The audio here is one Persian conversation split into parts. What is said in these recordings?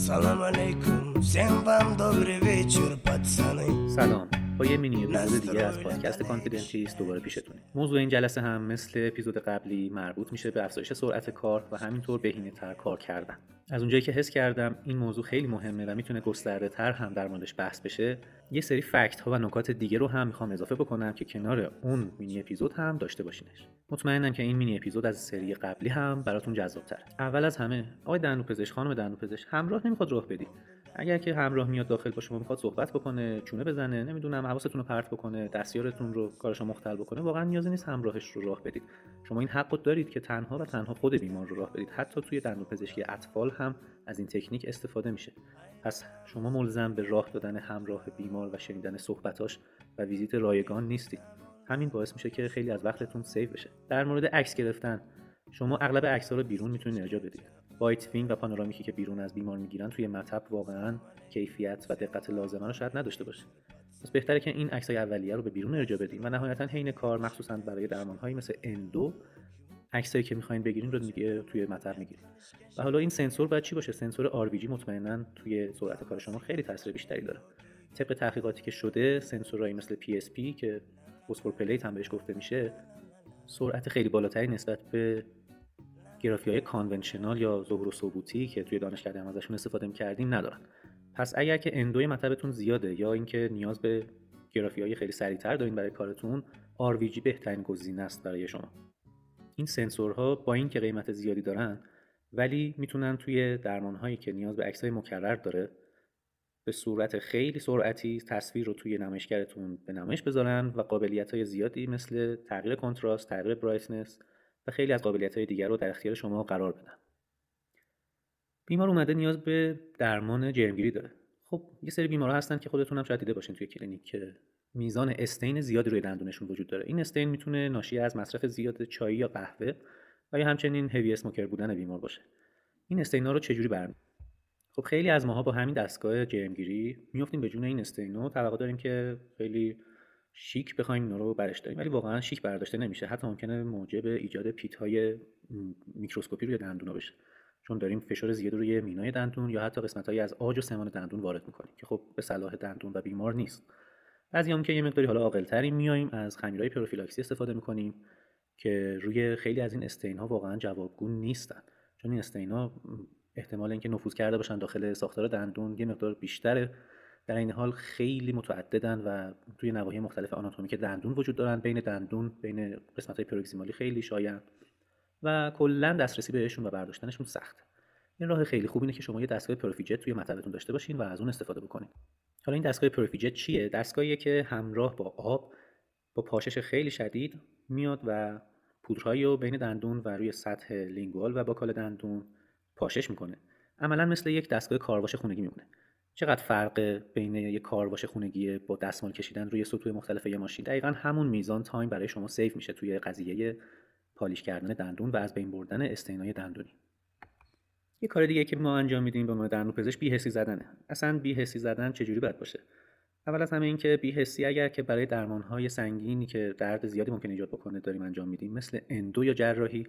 سلام علیکم, всем вам добрый вечер, пацаны. Салам. با یه مینی اپیزود دیگه از پادکست کانفیدنتیست دوباره پیشتونه موضوع این جلسه هم مثل اپیزود قبلی مربوط میشه به افزایش سرعت کار و همینطور بهینه تر کار کردن. از اونجایی که حس کردم این موضوع خیلی مهمه و می‌تونه گسترده تر هم در موردش بحث بشه یه سری فکت ها و نکات دیگه رو هم می‌خوام اضافه بکنم که کنار اون مینی اپیزود هم داشته باشینش. مطمئنم که این مینی اپیزود از سری قبلی هم براتون جذاب تره اول از همه آقای دندون پزشک خانم دندون پزشک همراه نمی‌خواد راه بدید. اگر که همراه میاد داخل با شما می‌خواد صحبت بکنه چونه بزنه نمی‌دونم حواستون رو پرت بکنه دستیارتون رو کارشو مختل بکنه واقعا نیازی نیست همراهش رو راه بدید. شما این حق دارید که تنها و تنها خود بیمار رو راه بدید. حتی توی دندون پزشکی اطفال هم از این تکنیک استفاده میشه. پس شما ملزم به راه دادن همراه بیمار و شنیدن صحبتاش و ویزیت رایگان نیستید. همین باعث میشه که خیلی از وقتتون save بشه. در مورد عکس گرفتن شما اغلب عکس‌ها رو بیرون می‌تونید ارجاع بدید. بایت وینگ و پانورامیکی که بیرون از بیمار می‌گیرن توی مطب واقعا کیفیت و دقت لازمه رو شاید نداشته باشه. پس بهتره که این عکسای اولیه رو به بیرون ارجاع بدیم و نهایتا حین کار مخصوصا برای درمانهایی مثل اندو عکسایی که می‌خواین بگیرین رو دیگه توی مطب می‌گیرین و حالا این سنسور باید چی باشه؟ سنسور RVG مطمئنا توی سرعت کار شما خیلی تاثیر بیشتری داره. طبق تحقیقاتی که شده سنسورهایی مثل PSP که phosphor plate هم بهش گفته میشه سرعت خیلی بالاتری نسبت به گرافی های conventional یا ظهور و ثبوتی که توی دانشکده هم ازشون استفاده می‌کردیم ندارن. پس اگر که اندوی مطبتون زیاده یا اینکه نیاز به گرافی های خیلی سریعتر دارین برای کارتون RVG بهترین گزینه است برای شما. این سنسورها با اینکه قیمت زیادی دارن ولی می‌تونن توی درمان هایی که نیاز به عکسای مکرر داره به صورت خیلی سرعتی تصویر رو توی نمایشگرتون به نمایش بذارن و قابلیت های زیادی مثل تغییر کنتراست، تغییر برایتنس خیلی از قابلیت های دیگر رو در اختیار شما قرار بدن. بیمار اومده نیاز به درمان جرمگیری داره. خب یه سری بیمارا هستن که خودتون هم شاید دیده باشین توی کلینیک که میزان stain زیادی روی دندونشون وجود داره. این stain می‌تونه ناشی از مصرف زیاد چای یا قهوه و یا همچنین heavy smoker بودن بیمار باشه. این stain ا رو چجوری برمی خب خیلی از ماها با همین دستگاه جرمگیری میفتیم به جون این stain و توقع داریم که خیلی شیک بخوایم اینا رو برش داریم ولی واقعا شیک برداشته نمیشه. حتی ممکنه موجب ایجاد pit های میکروسکوپی روی دندون بشه. چون داریم فشار زیاد روی مینای دندون یا حتی قسمت از عاج و سمان دندون وارد می‌کنیم که خب به صلاح دندون و بیمار نیست. بعضی هم که یه مقداری حالا عاقلتری میایم از خمیرهای پروفیلاکسی استفاده می‌کنیم که روی خیلی از این stain ها واقعا جوابگو نیستن. چون این stain ها احتمال اینکه نفوذ کرده باشن داخل ساختار دندون یه مقدار بیشتره. در این حال خیلی متعددن و توی نواحی مختلف آناتومیک دندون وجود دارن. بین دندون بین قسمت های proximal ی خیلی شایع و کلا دسترسی بهشون و برداشتنشون سخت. این راه خیلی خوب اینه که شما یه دستگاه prophy jet توی مطبتون داشته باشین و از اون استفاده بکنین. حالا این دستگاه prophy jet چیه؟ دستگاهیه که همراه با آب با پاشش خیلی شدید میاد و پودرهایی رو بین دندون و روی سطح lingual و buccal دندون پاشش می‌کنه. عملا مثل یک دستگاه کارواش خونگی میمونه. چقدر فرق بین یک کارواش خونگی با دستمال کشیدن روی سطوح مختلف یه ماشین؟ دقیقا همون میزان time برای شما save میشه توی قضیه polish کردن دندون و از بین بردن stain ای دندونی. یه کار دیگه که ما انجام میدیم به عنوان دندون پزشک بی‌حسی زدنه. اصلا بی‌حسی زدن چجوری باید باشه؟ اول از همه این که بی‌حسی اگر که برای درمانهای سنگینی که درد زیادی ممکن ایجاد بکنه داریم انجام میدیم مثل اندو یا جراحی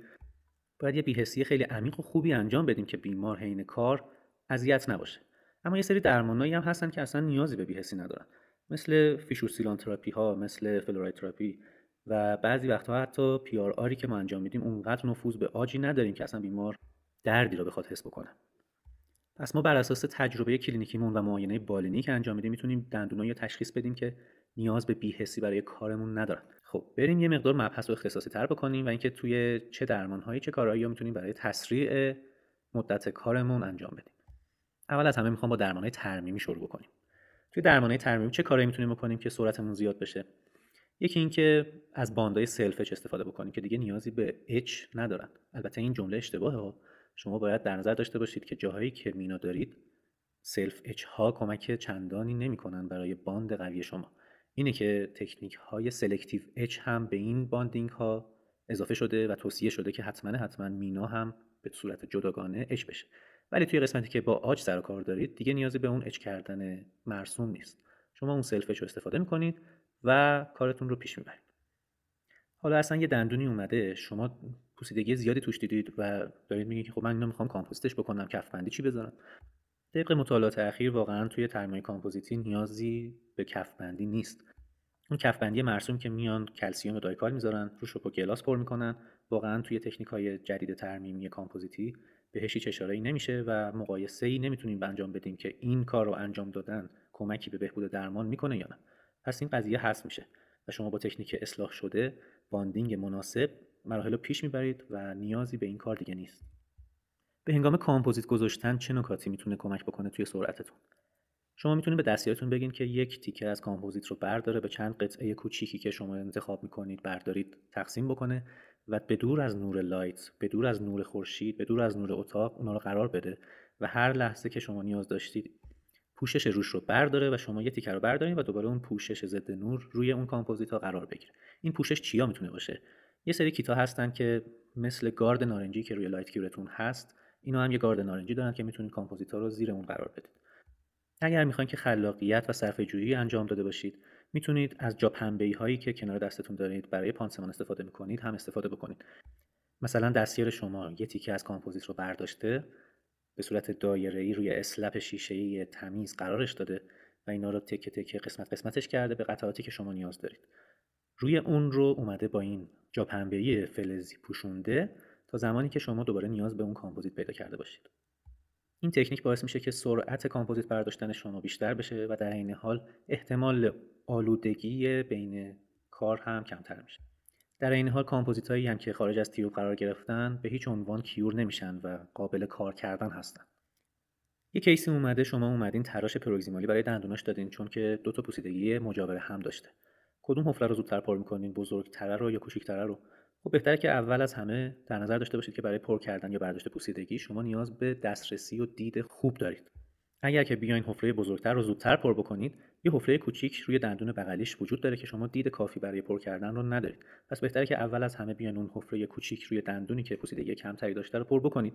باید یه بی‌حسی خیلی عمیق و خوبی انجام بدیم که بیمار حین کار اذیت نباشه. اما یه سری درمانایی هم هستن که اصلا نیازی به بی‌حسی ندارن. مثل fissure sealant therapy ها مثل fluoride therapy و بعضی وقتها حتی PRR ی که ما انجام میدیم اونقدر نفوذ به عاجی نداریم که اصلا بیمار دردی رو بخواد حس بکنه. پس ما بر اساس تجربه کلینیکیمون و معاینه بالینی که انجام میدیم می‌تونیم دندونایی تشخیص بدیم که نیاز به بی‌حسی برای کارمون ندارن. خب بریم یه مقدار مبحث رو اختصاصی تر بکنیم و اینکه توی چه درمانهایی چه کارهایی می‌تونیم برای تسریع مدت کارمون انجام بدیم. اول از همه می‌خوام با درمانهای ترمیمی شروع بکنیم. توی درمانهای ترمیمی چه کارهایی می‌تونیم بکنیم که سرعتمون زیاد بشه؟ یکی اینکه از bond های self-etch استفاده بکنیم که دیگه نیازی به etch ندارن. البته این جمله اشتباهه. شما باید در نظر داشته باشید که جاهایی که مینا دارید self-etch ها کمک چندانی نمی‌کنن برای bond قوی شما. اینه که تکنیک های selective etch هم به این bonding ها اضافه شده و توصیه شده که حتما حتما مینا هم به صورت جداگانه etch بشه. ولی توی قسمتی که با عاج سر کار دارید دیگه نیازی به اون etch کردن مرسوم نیست. شما اون self رو استفاده می‌کنید و کارتون رو پیش می‌برید. حالا اصلا یه دندونی اومده شما پوسیدگی زیادی توش دیدید و دارید میگید که خب من اینو می‌خوام کامپوستش بکنم کف بندی چی بذارم؟ طبق مطالعات اخیر واقعا توی ترمای کامپوزیتی نیازی به کفبندی نیست. اون کفبندی مرسوم که میان کلسیوم Dycal می‌ذارن روش رو با glass پر می‌کنن. واقعا توی تکنیک های جدید ترمیمی کامپوزیتی بهش هیچ اشاره نمیشه و مقایسه ای نمی‌تونیم انجام بدیم که این کار رو انجام دادن کمکی به بهبود درمان می‌کنه یا نه. پس این قضیه هست میشه و شما با تکنیک اصلاح شده bonding مناسب مراحل رو پیش می‌برید و نیازی به این کار دیگه نیست. به هنگام کامپوزیت گذاشتن چه نکاتی می‌تونه کمک بکنه توی سرعتتون؟ شما می‌تونید به دستیارتون بگین که یک تیکه از کامپوزیت رو برداره به چند قطعه کوچیکی که شما انتخاب می‌کنید بردارید تقسیم بکنه. و به دور از نور light به دور از نور خورشید به دور از نور اتاق اونا رو قرار بده و هر لحظه که شما نیاز داشتید پوشش روش رو برداره و شما یه تیکه رو بردارید و دوباره اون پوشش ضد نور روی اون کامپوزیت ها قرار بگیره. این پوشش چیا می‌تونه باشه؟ یه سری کیتا هستن که مثل گارد نارنجی که روی light cure تون هست اینا هم یه گارد نارنجی دارن که می‌تونید کامپوزیت ها رو زیر اون قرار بدید. اگر می‌خواین که خلاقیت و صرفه جویی انجام داده باشید می‌تونید از جا پنبه هایی که کنار دستتون دارید برای پانسمان استفاده می‌کنید هم استفاده بکنید. مثلا دستیار شما یه تیکه از کامپوزیت رو برداشته به صورت دایره‌ای روی slab شیشه‌ای تمیز قرارش داده و اینا رو تکه تکه قسمت قسمتش کرده به قطعاتی که شما نیاز دارید. روی اون رو اومده با این جا پنبه‌ای فلزی پوشونده تا زمانی که شما دوباره نیاز به اون کامپوزیت پیدا کرده باشید. این تکنیک باعث میشه که سرعت کامپوزیت برداشتن شما بیشتر بشه و در این حال احتمال آلودگی بین کار هم کمتر میشه. در این حال کامپوزیت هایی هم که خارج از tube قرار گرفتن به هیچ عنوان cure نمیشن و قابل کار کردن هستن. یه case ی اومده شما اومدین تراش proximal ی برای دندوناش دادین چون که دو تا پوسیدگی مجاور هم داشته. کدوم حفره رو زودتر پر می‌کنین بزرگتره رو یا کوچیکتره رو؟ خب بهتره که اول از همه در نظر داشته باشید که برای پر کردن یا برداشت پوسیدگی شما نیاز به دسترسی و دید خوب دارید. اگر که بیاین حفره بزرگتر رو زودتر پر بکنید یه حفره کوچیک روی دندون بغلیش وجود داره که شما دید کافی برای پر کردن رو ندارید. پس بهتره که اول از همه بیاین اون حفره کوچیک روی دندونی که پوسیدگی کمتری داشته رو پر بکنید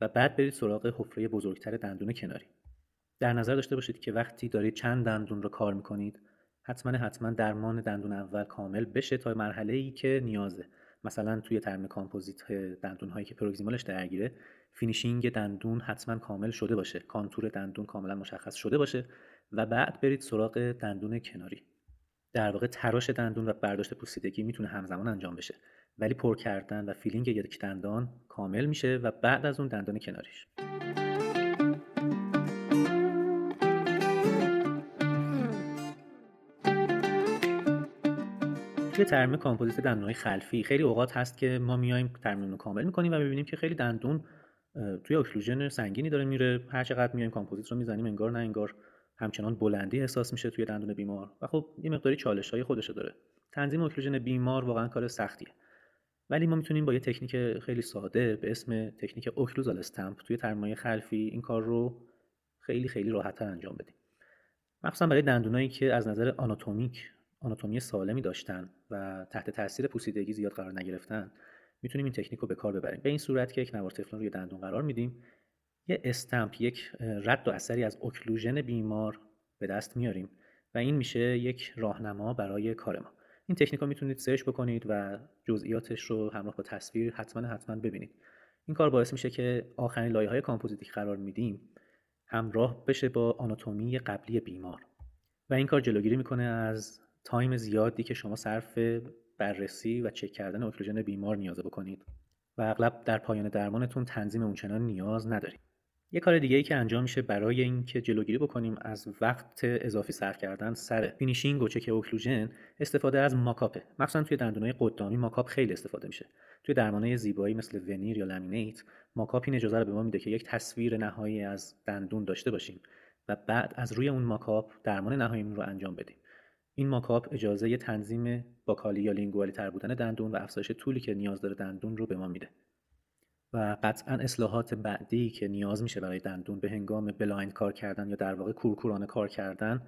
و بعد برید سراغ حفره بزرگتر دندون کناری. در نظر داشته باشید که وقتی دارید چند دندون رو کار می‌کنید حتما حتما درمان دندون اول کامل بشه تا مرحله ای که نیازه. مثلا توی ترمیم کامپوزیت دندون هایی که proximal ش درگیره finishing دندون حتما کامل شده باشه. contour دندون کاملا مشخص شده باشه و بعد برید سراغ دندون کناری. در واقع تراش دندون و برداشت پوسیدگی می‌تونه همزمان انجام بشه. ولی پر کردن و filling یک دندان کامل میشه و بعد از اون دندان کناریش. توی ترمیم کامپوزیت دندونهای خلفی. خیلی اوقات هست که ما میایم ترمیم رو کامل می‌کنیم و می‌بینیم که خیلی دندون توی occlusion سنگینی داره میره. هر چقدر میایم کامپوزیت رو می‌زنیم انگار نه انگار همچنان بلندی احساس میشه توی دندون بیمار. و خب یه مقداری چالش های خودشو داره. تنظیم occlusion بیمار واقعا کار سختیه. ولی ما می‌تونیم با یه تکنیک خیلی ساده به اسم تکنیک occlusal stamp توی ترمیمای خلفی این کار رو خیلی خیلی راحتتر انجام بدیم. مخصوصا برای دندونایی که از نظر آناتومیک آناتومی سالمی داشتن و تحت تاثیر پوسیدگی زیاد قرار نگرفتن می‌تونیم این تکنیک رو به کار ببریم. به این صورت که یک نوار تفلون روی دندون قرار میدیم یه stamp یک رد و اثری از occlusion بیمار به دست میاریم و این میشه یک راهنما برای کار ما. این تکنیک رو می‌تونید search بکنید و جزئیاتش رو همراه با تصویر حتما حتما ببینید. این کار باعث میشه که آخرین لایه های کامپوزیتی قرار میدیم همراه بشه با آناتومی قبلی بیمار. و این کار جلوگیری می‌کنه از time زیادی که شما صرف بررسی و چک کردن occlusion بیمار نیاز بکنید و اغلب در پایان درمانتون تنظیم اونچنان نیاز ندارید یه کار دیگه ای که انجام میشه برای اینکه جلوگیری بکنیم از وقت اضافی صرف کردن سر finishing و چک occlusion استفاده از mock-up ه مخصوصا توی دندونای قدامی mock-up خیلی استفاده میشه. توی درمانهای زیبایی مثل veneer یا laminate mock-up این اجازه رو به ما میده که یک تصویر نهایی از دندون داشته باشیم و بعد از روی اون mock-up درمان نهاییمون رو انجام بدیم. این mock-up اجازه تنظیم buccal ی یا lingual ی تر بودن دندون و افزایش طولی که نیاز داره دندون رو به ما میده. و قطعا اصلاحات بعدی که نیاز میشه برای دندون به هنگام blind کار کردن یا در واقع کورکورانه کار کردن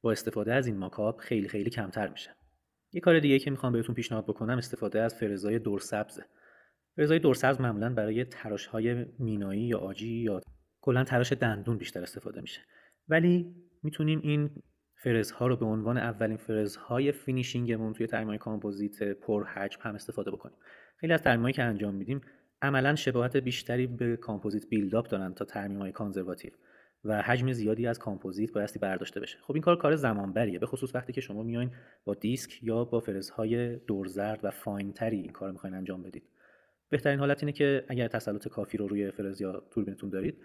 با استفاده از این mock-up خیلی خیلی کمتر میشه. یه کار دیگه که می‌خوام بهتون پیشنهاد بکنم استفاده از فرزای دورسبزه فرزای دورسبز معمولا برای تراش های مینایی یا عاجی یا کلا تراش دندون بیشتر استفاده میشه. ولی می‌تونیم این فرزها رو به عنوان اولین فرزهای finishing مون توی ترمیم کامپوزیت پر حجم هم استفاده بکنیم. خیلی از ترمیمایی که انجام میدیم عملا شباهت بیشتری به کامپوزیت build-up دارن تا ترمیم conservative و حجم زیادی از کامپوزیت بایستی برداشته بشه. خب این کار کار زمان بریه به خصوص وقتی که شما میاین با دیسک یا با فرزهای دورزرد و fine تری این کار می‌خواین انجام بدید. بهترین حالت اینه که اگر تسلط کافی رو روی فرز یا توربینتون دارید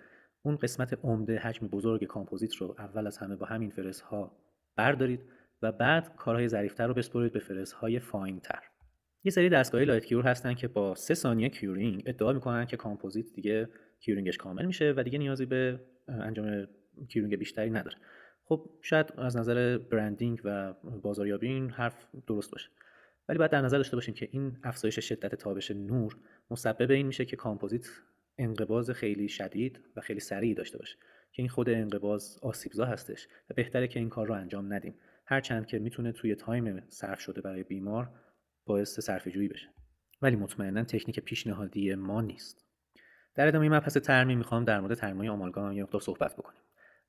اون قسمت عمده حجم بزرگ کامپوزیت رو اول از همه با همین فرزها بردارید و بعد کارهای ظریفتر رو بسپرید به فرزهای fine تر یه سری دستگاه light cure هستن که با سه ثانیه curing ادعا می‌کنن که کامپوزیت دیگه curing ش کامل میشه و دیگه نیازی به انجام curing بیشتری نداره. خب شاید از نظر branding و بازاریابی این حرف درست باشه. ولی باید در نظر داشته باشیم که این افزایش شدت تابش نور مسبب این میشه که کامپوزیت انقباض خیلی شدید و خیلی سریع داشته باشه که این خود انقباض آسیبزا هستش و بهتره که این کار رو انجام ندیم. هرچند که می‌تونه توی time صرف شده برای بیمار باعث صرفه جویی بشه. ولی مطمئنا تکنیک پیشنهادی ما نیست. در ادامه مبحث ترمیم می‌خوام در مورد ترمیم آمالگام یه مقدار صحبت بکنیم.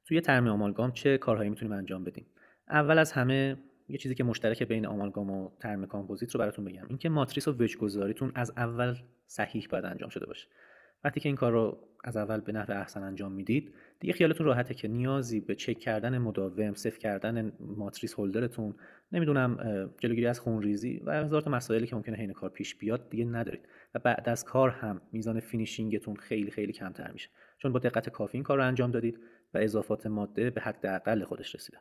توی ترمیم آمالگام چه کارهایی می‌تونیم انجام بدیم؟ اول از همه یه چیزی که مشترک بین آمالگام و ترمیم کامپوزیت رو براتون بگم. اینکه ماتریس و وج گذاریتون از اول صحیح باید انجام شده باشه. وقتی که این کار رو از اول به نحو احسن انجام می‌دید دیگه خیالتون راحته که نیازی به چک کردن مداوم سفت کردن ماتریس holder تون نمی‌دونم جلوگیری از خونریزی و هزار تا مسائلی که ممکنه حین کار پیش بیاد دیگه ندارید. و بعد از کار هم میزان finishing تون خیلی خیلی کمتر میشه. چون با دقت کافی این کار رو انجام دادید و اضافات ماده به حداقل خودش رسیده.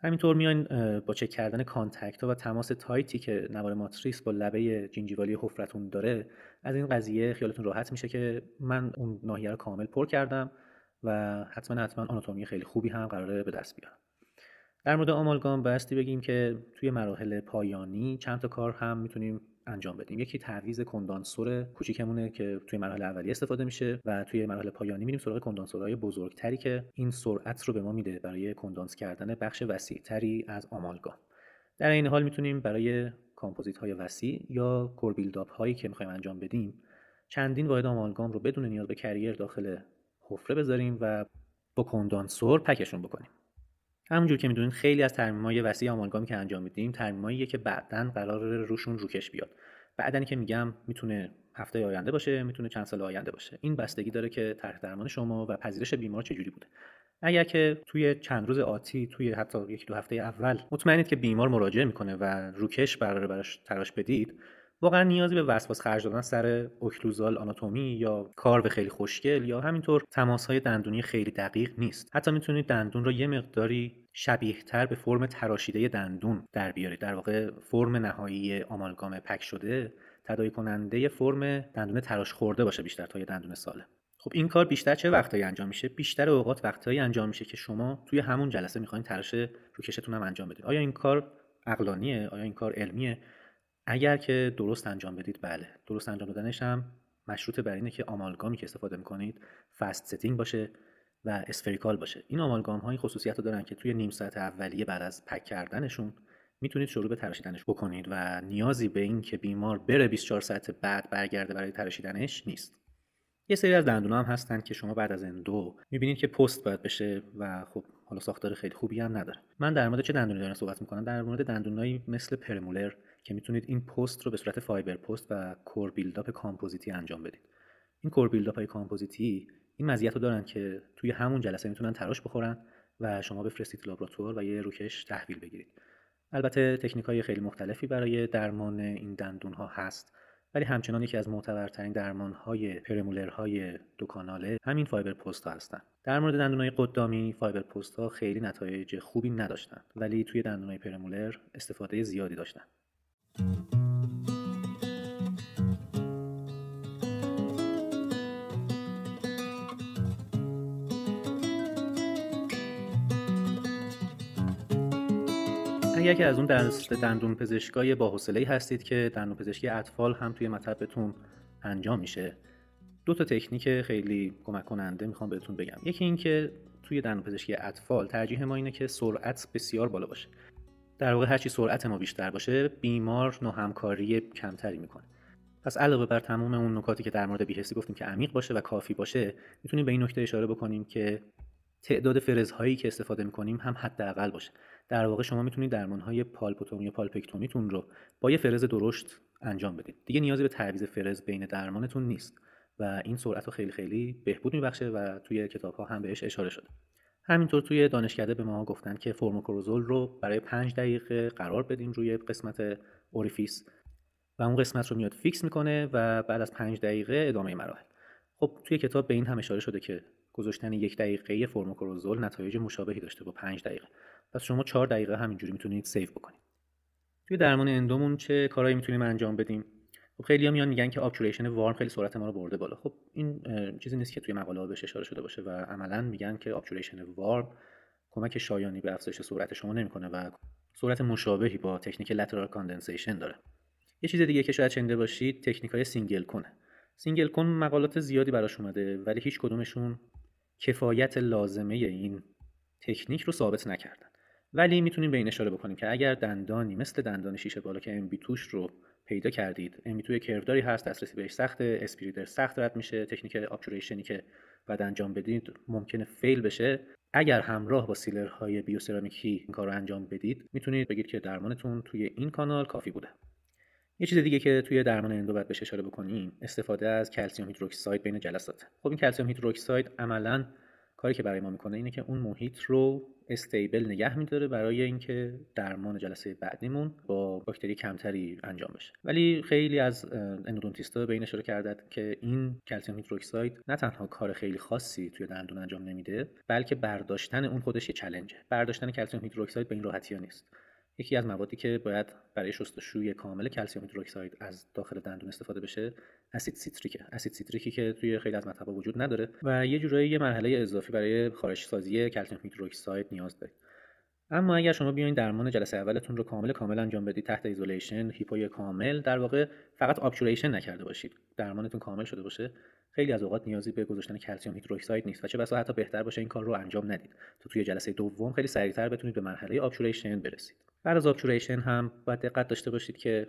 همینطور میان با چک کردن contact ها و تماس tight ی که نوار ماتریس با لبه gingival ی حفرتون داره از این قضیه خیالتون راحت میشه که من اون ناحیه رو کامل پر کردم و حتما حتما آناتومی خیلی خوبی هم قراره به دست بیارم. در مورد آمالگام بایستی بگیم که توی مراحل پایانی چند تا کار هم می‌تونیم انجام بدیم. یکی تعویض کندانسور کوچیکمونه که توی مراحل اولیه استفاده میشه و توی مراحل پایانی میریم سراغ کندانسورهای بزرگتری که این سرعت رو به ما میده برای کندانس کردن بخش وسیعتری از آمالگام در عین حال می‌تونیم برای کامپوزیت های وسیع یا core buildup هایی که می‌خوایم انجام بدیم چندین واحد آمالگام رو بدون نیاز به carrier داخل حفره بذاریم و با condenser pack شون بکنیم. همونجور که می‌دونید خیلی از ترمیمای وسیع آمالگامی که انجام میدیم ترمیماییه که بعدا قراره روشون روکش بیاد. بعدنی که میگم می‌تونه هفته آینده باشه می‌تونه چند سال آینده باشه. این بستگی داره که طرح درمان شما و پذیرش بیمار چجوری بوده. اگر که توی چند روز آتی توی حتی یک دو هفته اول مطمئنید که بیمار مراجعه می‌کنه و روکش قراره براش تلاش بدید واقعا نیازی به وسواس خرج دادن سر اوکلوزال آناتومی یا کارو خیلی خوشگل یا همینطور تماس های دندونی خیلی دقیق نیست. حتی می‌تونید دندون رو یه مقداری شبیه تر به فرم تراشیده دندون در بیارید. در واقع فرم نهایی آمالگام پک شده تداعی کننده فرم دندون تراش خورده باشه بیشتر تا یه دندون سالم. خب این کار بیشتر چه وقتایی انجام میشه؟ بیشتر اوقات وقتایی انجام میشه که شما توی همون جلسه می‌خواین تراش روکشتون هم انجام بدید آیا این کار عقلانیه؟ آیا این کار علمیه؟ اگر که درست انجام بدید بله. درست انجام دادنش هم مشروط بر اینه که آمالگامی که استفاده می‌کنید fast setting باشه و spherical باشه. این آمالگام ها این خصوصیت رو دارن که توی نیم ساعت اولیه بعد از pack کردنشون می‌تونید شروع به تراشیدنش بکنید و نیازی به این که بیمار بره 24 ساعت بعد برگرده برای تراشیدنش نیست. یه سری از دندون هم هستن که شما بعد از endo می‌بینید که پست باید بشه و خب حالا ساختار خیلی خوبی هم نداره. من در مورد چه دندونی دارم صحبت می‌کنم؟ در مورد دندونایی مثل premolar که می‌تونید این پست رو به صورت fiber post و core buildup کامپوزیتی انجام بدید. این core buildup های کامپوزیتی این مزیت رو دارن که توی همون جلسه می‌تونن تراش بخورن و شما بفرستید لابراتوار و یه روکش تحویل بگیرید. البته تکنیک های خیلی مختلفی برای درمان این دندون ها هست ولی همچنان یکی از معتبرترین درمان های پرمولر های دو کاناله همین فایبر پست ها هستن. در مورد دندون های قدامی فایبر پست ها خیلی نتایج خوبی نداشتن ولی توی دندون های پرمولر استفاده زیادی داشتن. اگر که از اون دست دندون پزشکای با حوصله هستید که دندون پزشکی اطفال هم توی مطبتون انجام میشه دو تا تکنیک خیلی کمک کننده می‌خوام بهتون بگم. یکی اینکه توی دندون پزشکی اطفال ترجیح ما اینه که سرعت بسیار بالا باشه. در واقع هرچی سرعت ما بیشتر باشه بیمار همکاری کمتری می‌کنه. پس علاوه بر تمام اون نکاتی که در مورد بیهستی گفتیم که عمیق باشه و کافی باشه می‌تونیم به این نکته اشاره بکنیم که تعداد فرزهایی که استفاده می‌کنیم هم حداقل باشه. در واقع شما می‌تونید درمانهای pulpotomy یا pulpectomy تون رو با یه فرز درشت انجام بدید. دیگه نیازی به تعویض فرز بین درمانتون نیست و این سرعت رو خیلی خیلی بهبود میبخشه و توی کتاب ها هم بهش اشاره شده. همینطور توی دانشکده به ما گفتن که formocresol رو برای پنج دقیقه قرار بدیم روی قسمت orifice و اون قسمت رو میاد fix می‌کنه و بعد از پنج دقیقه ادامه مراحل. خب توی کتاب به این هم اشاره شده که گذاشتن یک دقیقه formocresol نتایج مشابهی داشته با پنج دقیقه. پس شما چهار دقیقه همینجوری می‌تونید save بکنید. توی درمان endo مون چه کارهایی می‌تونیم انجام بدیم؟ خب خیلی ها میان میگن که obturation warm خیلی سرعت ما رو برده بالا. خب این چیزی نیست که توی مقاله بهش اشاره شده باشه و عملا میگن که obturation warm کمک شایانی به افزایش سرعت شما نمی‌کنه و سرعت مشابهی با تکنیک lateral condensation داره. یه چیز دیگه که شاید شنیده باشید تکنیک های single cone ه single cone مقالات زیادی براش اومده ولی هیچ کدومشون کفایت لازمه این تکنیک رو ثابت نکردن. ولی می‌تونیم به این اشاره بکنیم که اگر دندانی مثل دندان شیشه بالا که MB2 ش رو پیدا کردید. MB2 ی curve داری هست دسترسی بهش سخته spreader سخت رد میشه تکنیک obturation ی که بعد انجام بدید ممکنه fail بشه. اگر همراه با sealer های bioceramic ی این کار رو انجام بدید می‌تونید بگید که درمانتون توی این کانال کافی بوده. یه چیز دیگه که توی درمان endo باید بهش اشاره بکنیم استفاده از کلسیم hydroxide بین جلسات. خب این کلسیم hydroxide عملا کاری که برای ما می‌کنه اینه که اون محیط رو stable نگه میداره برای اینکه درمان جلسه بعدیمون با باکتری کمتری انجام بشه. ولی خیلی از endodontist ا به این اشاره کردن که این کلسیم hydroxide نه تنها کار خیلی خاصی توی دندون انجام نمیده بلکه برداشتن اون خودش یه challenge ه برداشتن کلسیم hydroxide به این راحتی ها نیست. یکی از موادی که باید برای شستشوی کامل کلسیم hydroxide از داخل دندون استفاده بشه اسید سیتریکه. اسید سیتریکی که توی خیلی از مطب‌ها وجود نداره و یه جورایی یه مرحله اضافی برای خارج سازی کلسیم hydroxide نیاز دارید اما اگر شما بیاین درمان جلسه اولتون رو کامل کامل انجام بدید تحت isolation hypo ی کامل در واقع فقط obturation نکرده باشید. درمانتون کامل شده باشه. خیلی از اوقات نیازی به گذاشتن کلسیم hydroxide نیست و چه بسا حتی بهتر باشه این کار رو انجام ندید. تا توی جلسه دوم خیلی سریعتر بتونید به مرحله آبچوریشن برسید. بعد از آبچوریشن هم باید دقت داشته باشید که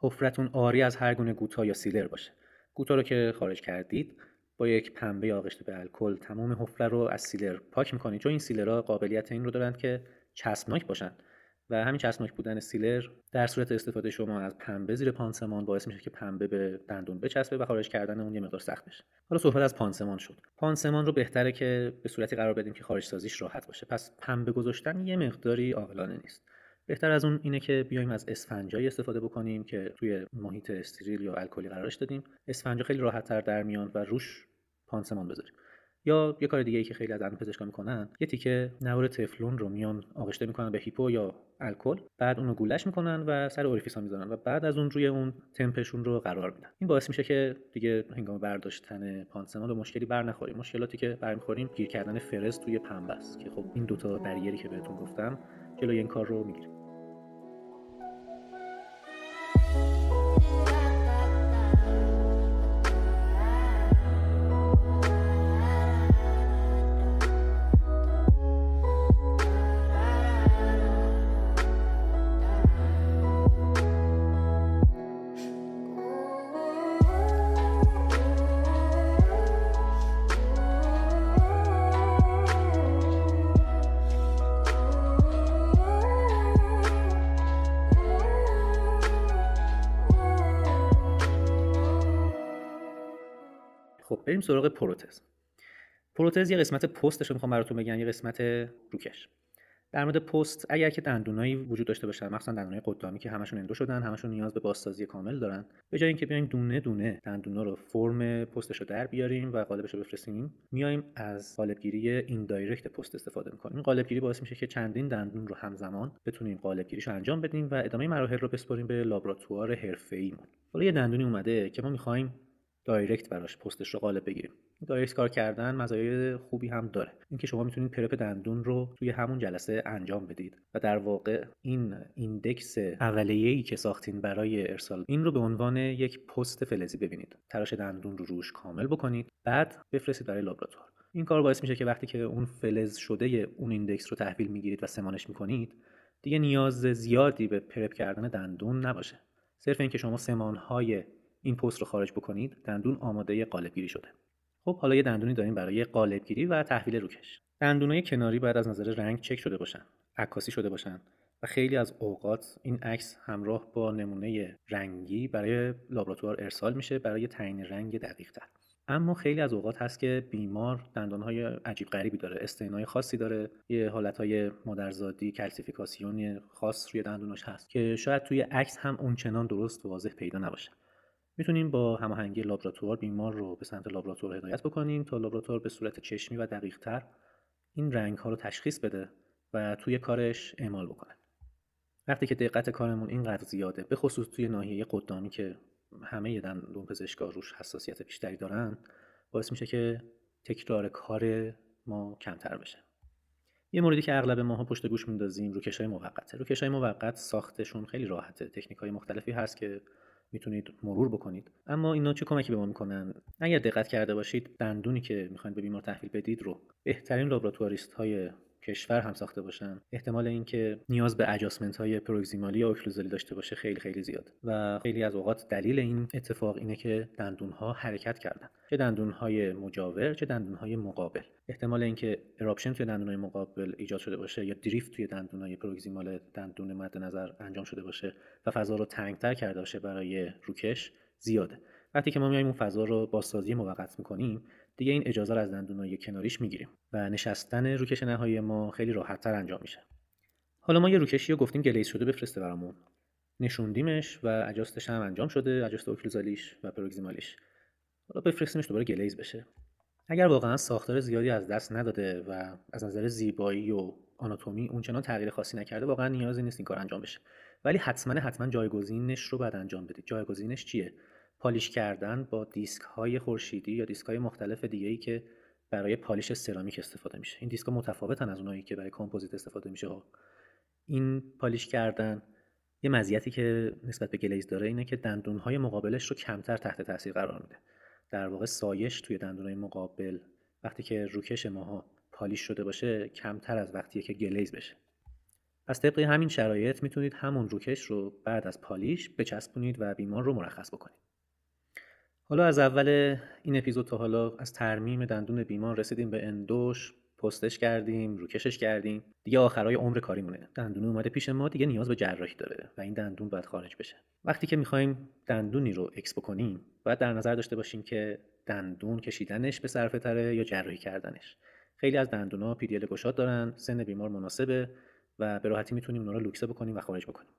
حفرتون آری از هر گونه گوتا یا سیلر باشه. گوتا رو که خارج کردید با یک پنبه آغشته به الکل تمام حفره رو از سیلر پاک می‌کنید. چون این سیلرها قابلیت این رو دارند که چسبناک باشن. و همین چسبناک بودن سیلر در صورت استفاده شما از پنبه زیر پانسمان باعث میشه که پنبه به دندون بچسبه و خارج کردن اون یه مقدار سخت بشه. حالا صحبت از پانسمان شد. پانسمان رو بهتره که به صورتی قرار بدیم که خارج سازیش راحت باشه. پس پنبه گذاشتن یه مقداری عاقلانه نیست. بهتر از اون اینه که بیایم از اسفنجایی استفاده بکنیم که توی محیط استریل یا الکلی قرارش دادیم. اسفنجا خیلی راحت تر در میان و روش پانسمان بذاریم. یا یه کار دیگه ای که خیلی از دندون پزشکا می‌کنن یه تیکه نوار تفلون رو میان آغشته می‌کنن به هیپو یا الکل بعد اونو گولش می‌کنن و سر اوریفیسا می‌ذارن و بعد از اون روی اون تمپشون رو قرار میدن. این باعث میشه که دیگه هنگام برداشتن پانسمان به مشکلی بر نخوریم. مشکلاتی که برمیخوریم گیر کردن فرز توی پنبه است که خب این دوتا بریری که بهتون گفتم جلوی این کار رو می‌گیریم بریم سراغ پروتز. پروتز یه قسمت پستش رو می‌خوام براتون بگم یه قسمت روکش. در مورد پست اگر که دندونایی وجود داشته باشن مخصوصا دندونای قدامی که همشون endo شدن همشون نیاز به بازسازی کامل دارن. به جای اینکه بیایم دونه دونه دندونا رو فرم پستش رو در بیاریم و قالبش رو بفرستیم میایم از قالبگیری indirect post استفاده می‌کنیم. این قالبگیری باعث میشه که چندین دندون رو همزمان بتونیم قالبگیریش رو انجام بدیم و ادامه مراحل رو بسپاریم به لابراتوار حرفه‌ایمون. حالا یه دندونی اومده که ما می‌خوایم direct براش پستش رو قالب بگیریم. direct کار کردن مزایای خوبی هم داره. اینکه شما می‌تونید prep دندون رو توی همون جلسه انجام بدید و در واقع این index اولیه‌ای که ساختین برای ارسال این رو به عنوان یک پست فلزی ببینید. تراش دندون رو روش کامل بکنید بعد بفرستید برای لابراتوار. این کار باعث میشه که وقتی که اون فلز شده اون index رو تحویل می‌گیرید و سمانش می‌کنید دیگه نیاز زیادی به پرپ کردن دندون نباشه. صرف اینکه شما سمانهای این پست رو خارج بکنید دندون آماده قالبگیری شده. خب حالا یه دندونی داریم برای قالبگیری و تحویل روکش. دندونای کناری باید از نظر رنگ چک شده باشن عکاسی شده باشن و خیلی از اوقات این عکس همراه با نمونه رنگی برای لابراتوار ارسال میشه برای تعیین رنگ دقیق تر اما خیلی از اوقات هست که بیمار دندانهای عجیب غریبی داره استعنای خاصی داره. یه حالتهای مادرزادی کلسیفیکاسیون خاص روی دندوناش هست که شاید توی عکس هم اونچنان درست واضح پیدا نباشه. می‌تونیم با هماهنگی لابراتوار بیمار رو به سمت لابراتوار هدایت بکنیم تا لابراتوار به صورت چشمی و دقیقتر این رنگ ها رو تشخیص بده و توی کارش اعمال بکنه. وقتی که دقت کارمون اینقدر زیاده به خصوص توی ناحیه قدامی که همه دندون پزشکا روش حساسیت بیشتری دارن باعث میشه که تکرار کار ما کمتر بشه. یه موردی که اغلب ماها پشت گوش میندازیم روکش های موقته. روکش های موقت ساختشون خیلی راحته. تکنیک های مختلفی هست که می‌تونید مرور بکنید. اما اینا چه کمکی به ما می‌کنن؟ اگر دقت کرده باشید دندونی که می‌خواید به بیمار تحویل بدید رو بهترین لابراتواریست های کشور هم ساخته باشن. احتمال اینکه نیاز به اجاسمنت های پروگزیمالی یا اوکلوزالی داشته باشه خیلی خیلی زیاد. و خیلی از اوقات دلیل این اتفاق اینه که دندون ها حرکت کردن. چه دندون های مجاور چه دندون های مقابل. احتمال اینکه اراپشن توی دندون های مقابل ایجاد شده باشه یا دریفت توی دندون های پروگزیمال دندون مد نظر انجام شده باشه و فضا رو تنگتر کرده باشه برای روکش زیاده. وقتی که ما میایم اون فضا رو بازسازی موقت می‌کنیم دیگه این اجازه رو از دندونای کناریش می‌گیریم و نشستن روکش نهایی ما خیلی راحتتر انجام میشه. حالا ما یه روکشی رو گفتیم گلیز شده بفرسته برامون. نشوندیمش و اجاستش هم انجام شده اجاست اوکلوزالیش و پروگزیمالیش. حالا بفرستیمش دوباره گلیز بشه. اگر واقعا ساختار زیادی از دست نداده و از نظر زیبایی و آناتومی اونچنان تغییر خاصی نکرده واقعا نیازی نیست این کار انجام بشه. ولی حتما حتما جایگزینش رو بعد انجام بدید. جایگزینش چیه؟ polish کردن با دیسک های خورشیدی یا دیسک های مختلف دیگه ای که برای polish سرامیک استفاده میشه. این دیسک متفاوتن از اونایی که برای کامپوزیت استفاده میشه. ها. این polish کردن یه مزیتی که نسبت به glaze داره اینه که دندون های مقابلش رو کمتر تحت تاثیر قرار میده. در واقع سایش توی دندون های مقابل وقتی که روکش ماها polish شده باشه کمتر از وقتی که glaze بشه. پس طبق همین شرایط می‌تونید همون روکش رو بعد از polish بچسبونید و بیمار رو مرخص بکنید. حالا از اول این اپیزود تا حالا از ترمیم دندون بیمار رسیدیم به endo ش post ش کردیم روکشش کردیم. دیگه آخرای عمر کاریمونه. دندون اومده پیش ما دیگه نیاز به جراحی داره و این دندون باید خارج بشه. وقتی که می‌خوایم دندونی رو ex بکنیم باید در نظر داشته باشیم که دندون کشیدنش به صرفه تره یا جراحی کردنش. خیلی از دندونا PDL گشاد دارن سن بیمار مناسبه و به راحتی می‌تونیم اونا رو لوکسه بکنیم و خارج بکنیم.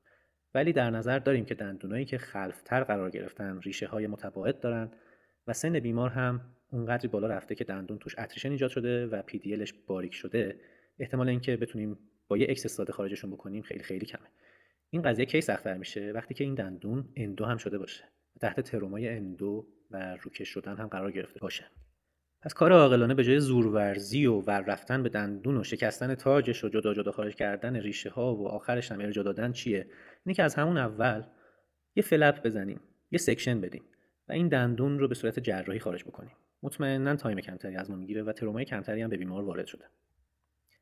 ولی در نظر داریم که دندونایی که خلفتر قرار گرفتن ریشه های متباعد دارن و سن بیمار هم اونقدری بالا رفته که دندون توش attrition ایجاد شده و PDL باریک شده احتمال اینکه بتونیم با یه ex ساده خارجشون بکنیم خیلی خیلی کمه. این قضیه کی سختتر میشه؟ وقتی که این دندون endo هم شده باشه. تحت ترومای endo و روکش شدن هم قرار گرفته باشه. پس کار عاقلانه به جای زورورزی و ور رفتن به دندون و شکستن تاجش و جدا جدا خارج کردن ریشه ها و آخرش هم ارجاع دادن چیه؟ اینه که از همون اول یه flap بزنیم یه section بدیم و این دندون رو به صورت جراحی خارج بکنیم. مطمئنا تایم کمتری از ما می‌گیره و ترومای کمتری هم به بیمار وارد شده.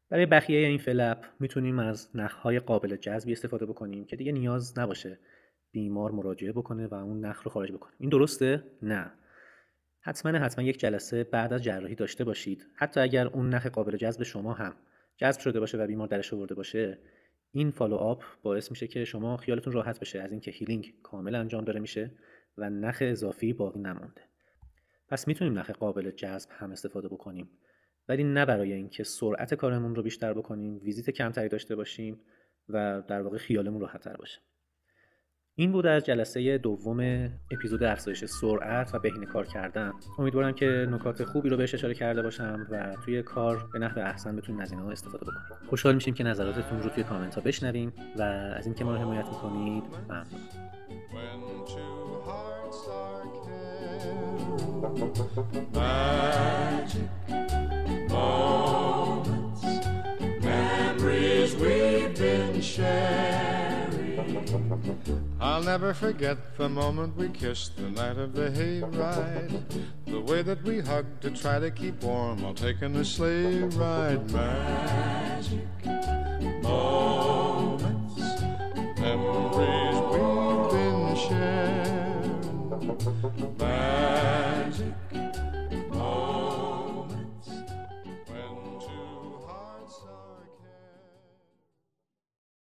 برای بخیه این flap می‌تونیم از نخهای قابل جذبی استفاده بکنیم که دیگه نیاز نباشه بیمار مراجعه بکنه و اون نخ رو خارج بکنه. این درسته؟ نه. حتما حتما یک جلسه بعد از جراحی داشته باشید. حتی اگر اون نخ قابل جذب شما هم جذب شده باشه و بیمار درش آورده باشه این follow up باعث میشه که شما خیالتون راحت بشه از اینکه healing کامل انجام داره میشه و نخ اضافی باقی نمونده. پس می‌تونیم نخ قابل جذب هم استفاده بکنیم ولی نه برای اینکه سرعت کارمون رو بیشتر بکنیم ویزیت کمتری داشته باشیم و در واقع خیالمون راحتتر باشه. این بود از جلسه دوم اپیزود افزایش سرعت و بهینه کار کردن. امیدوارم که نکات خوبی رو بهش اشاره کرده باشم و توی کار به نحو احسن بتونید از اینها استفاده بکنید خوشحال میشیم که نظراتتون رو توی کامنت ها بشنویم و از اینکه ما رو حمایت می‌کنید ممنون. I'll never forget the moment we kissed the night of the hayride. The way that we hugged to try to keep warm while taking a sleigh ride. Magic memories.